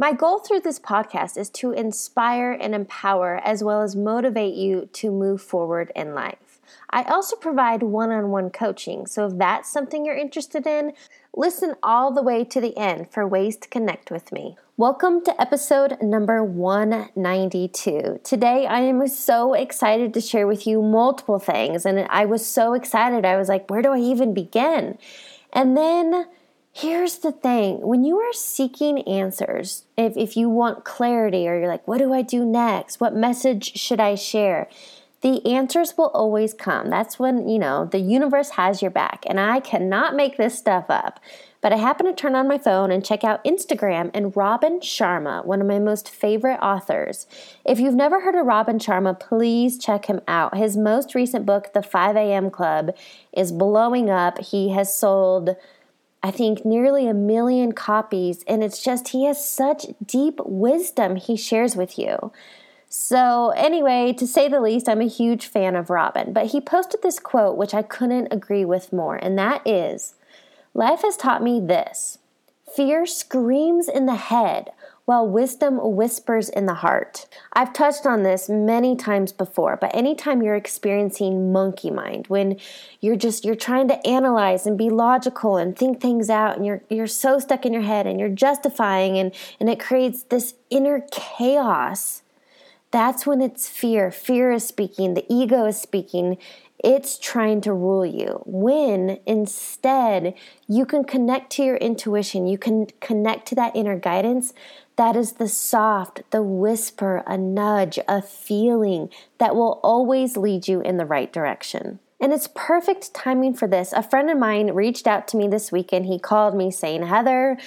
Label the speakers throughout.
Speaker 1: My goal through this podcast is to inspire and empower as well as motivate you to move forward in life. I also provide one on one coaching, so if that's something you're interested in, listen all the way to the end for ways to connect with me. Welcome to episode number 192. Today, I am so excited to share with you multiple things, and I was so excited. I was like, where do I even begin? And then Here's the thing when you are seeking answers, if, if you want clarity or you're like, what do I do next? What message should I share? The answers will always come. That's when, you know, the universe has your back. And I cannot make this stuff up. But I happened to turn on my phone and check out Instagram and Robin Sharma, one of my most favorite authors. If you've never heard of Robin Sharma, please check him out. His most recent book, The 5 a.m. Club, is blowing up. He has sold I think, nearly a million copies. And it's just, he has such deep wisdom he shares with you. So, anyway, to say the least, I'm a huge fan of Robin. But he posted this quote, which I couldn't agree with more, and that is Life has taught me this fear screams in the head, while wisdom whispers in the heart. I've touched on this many times before, but anytime you're experiencing monkey mind, when you're just you're trying to analyze and be logical and think things out and you're you're so stuck in your head and you're justifying and and it creates this inner chaos. That's when it's fear. Fear is speaking, the ego is speaking, it's trying to rule you. When instead you can connect to your intuition, you can connect to that inner guidance. That is the soft, the whisper, a nudge, a feeling that will always lead you in the right direction. And it's perfect timing for this. A friend of mine reached out to me this weekend. He called me saying, Heather,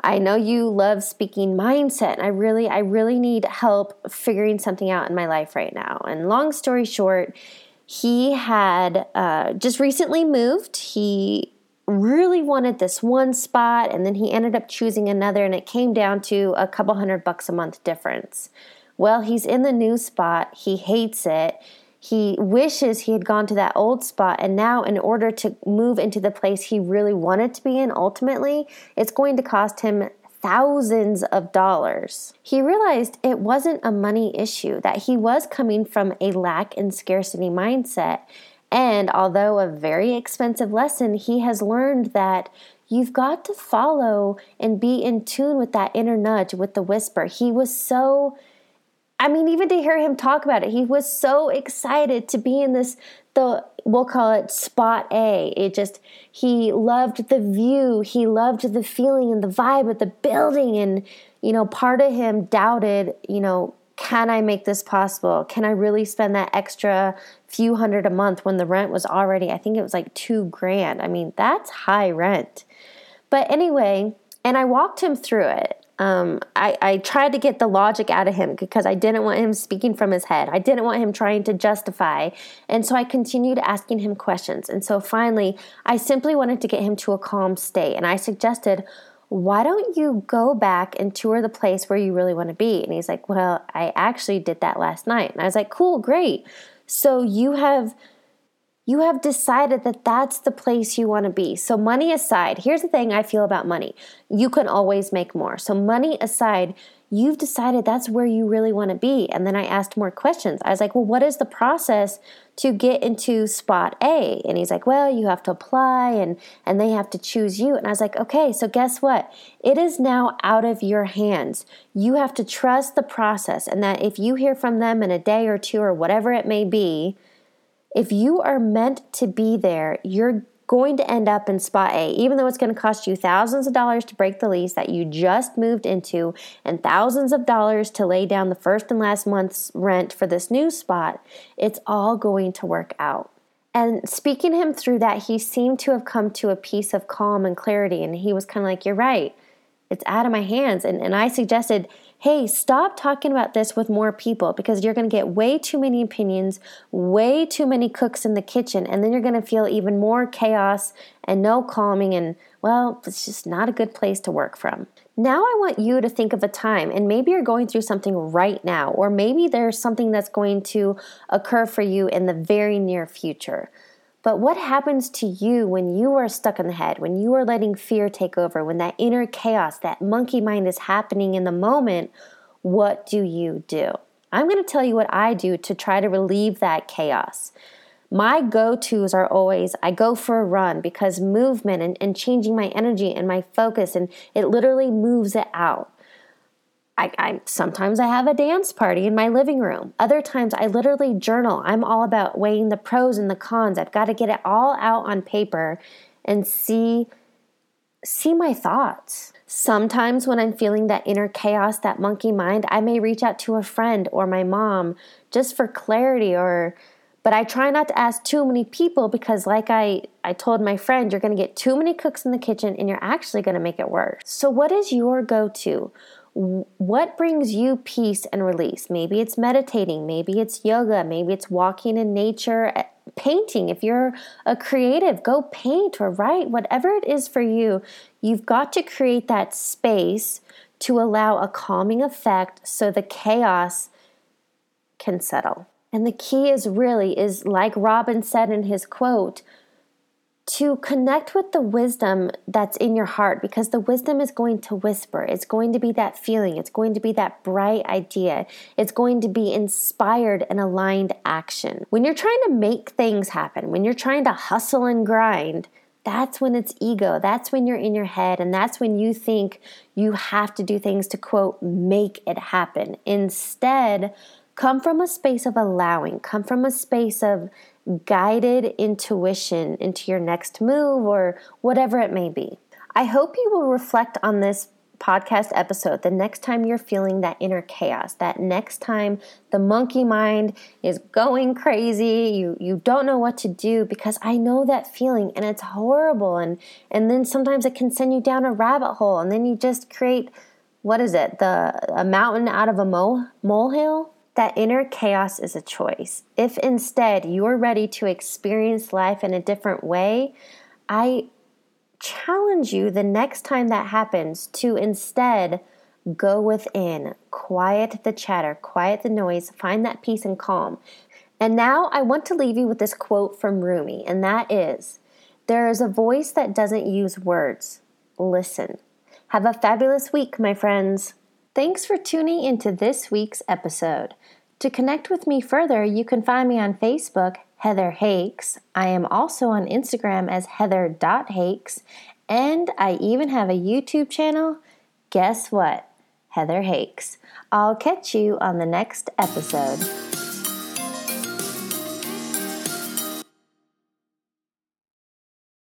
Speaker 1: I know you love speaking mindset. And I really, I really need help figuring something out in my life right now. And long story short, he had uh, just recently moved. He really wanted this one spot and then he ended up choosing another and it came down to a couple hundred bucks a month difference. Well, he's in the new spot. He hates it. He wishes he had gone to that old spot and now in order to move into the place he really wanted to be in ultimately, it's going to cost him thousands of dollars. He realized it wasn't a money issue, that he was coming from a lack and scarcity mindset. And although a very expensive lesson, he has learned that you've got to follow and be in tune with that inner nudge, with the whisper. He was so I mean, even to hear him talk about it, he was so excited to be in this the we'll call it spot A. It just he loved the view, he loved the feeling and the vibe of the building and you know, part of him doubted, you know, can I make this possible? Can I really spend that extra few hundred a month when the rent was already, I think it was like 2 grand. I mean, that's high rent. But anyway, and I walked him through it. Um, I, I tried to get the logic out of him because I didn't want him speaking from his head. I didn't want him trying to justify. And so I continued asking him questions. And so finally, I simply wanted to get him to a calm state. And I suggested, why don't you go back and tour the place where you really want to be? And he's like, well, I actually did that last night. And I was like, cool, great. So you have you have decided that that's the place you want to be. So, money aside, here's the thing I feel about money you can always make more. So, money aside, you've decided that's where you really want to be. And then I asked more questions. I was like, well, what is the process to get into spot A? And he's like, well, you have to apply and, and they have to choose you. And I was like, okay, so guess what? It is now out of your hands. You have to trust the process and that if you hear from them in a day or two or whatever it may be, if you are meant to be there, you're going to end up in spot A, even though it's going to cost you thousands of dollars to break the lease that you just moved into and thousands of dollars to lay down the first and last month's rent for this new spot, it's all going to work out. And speaking him through that, he seemed to have come to a piece of calm and clarity. And he was kind of like, You're right. It's out of my hands. And, and I suggested, hey, stop talking about this with more people because you're going to get way too many opinions, way too many cooks in the kitchen, and then you're going to feel even more chaos and no calming. And well, it's just not a good place to work from. Now, I want you to think of a time, and maybe you're going through something right now, or maybe there's something that's going to occur for you in the very near future. But what happens to you when you are stuck in the head, when you are letting fear take over, when that inner chaos, that monkey mind is happening in the moment? What do you do? I'm going to tell you what I do to try to relieve that chaos. My go tos are always I go for a run because movement and, and changing my energy and my focus, and it literally moves it out. I, I, sometimes I have a dance party in my living room. Other times I literally journal. I'm all about weighing the pros and the cons. I've got to get it all out on paper and see see my thoughts. Sometimes when I'm feeling that inner chaos, that monkey mind, I may reach out to a friend or my mom just for clarity or but I try not to ask too many people because like I I told my friend you're going to get too many cooks in the kitchen and you're actually going to make it worse. So what is your go-to? What brings you peace and release? Maybe it's meditating, maybe it's yoga, maybe it's walking in nature, eh, painting. If you're a creative, go paint or write, whatever it is for you. You've got to create that space to allow a calming effect so the chaos can settle. And the key is really is like Robin said in his quote, to connect with the wisdom that's in your heart because the wisdom is going to whisper. It's going to be that feeling. It's going to be that bright idea. It's going to be inspired and aligned action. When you're trying to make things happen, when you're trying to hustle and grind, that's when it's ego. That's when you're in your head. And that's when you think you have to do things to quote, make it happen. Instead, come from a space of allowing, come from a space of guided intuition into your next move or whatever it may be. I hope you will reflect on this podcast episode the next time you're feeling that inner chaos that next time the monkey mind is going crazy you you don't know what to do because I know that feeling and it's horrible and and then sometimes it can send you down a rabbit hole and then you just create what is it the a mountain out of a mole molehill that inner chaos is a choice. If instead you're ready to experience life in a different way, I challenge you the next time that happens to instead go within, quiet the chatter, quiet the noise, find that peace and calm. And now I want to leave you with this quote from Rumi, and that is There is a voice that doesn't use words. Listen. Have a fabulous week, my friends. Thanks for tuning into this week's episode. To connect with me further, you can find me on Facebook, Heather Hakes. I am also on Instagram as heather.hakes, and I even have a YouTube channel. Guess what? Heather Hakes. I'll catch you on the next episode.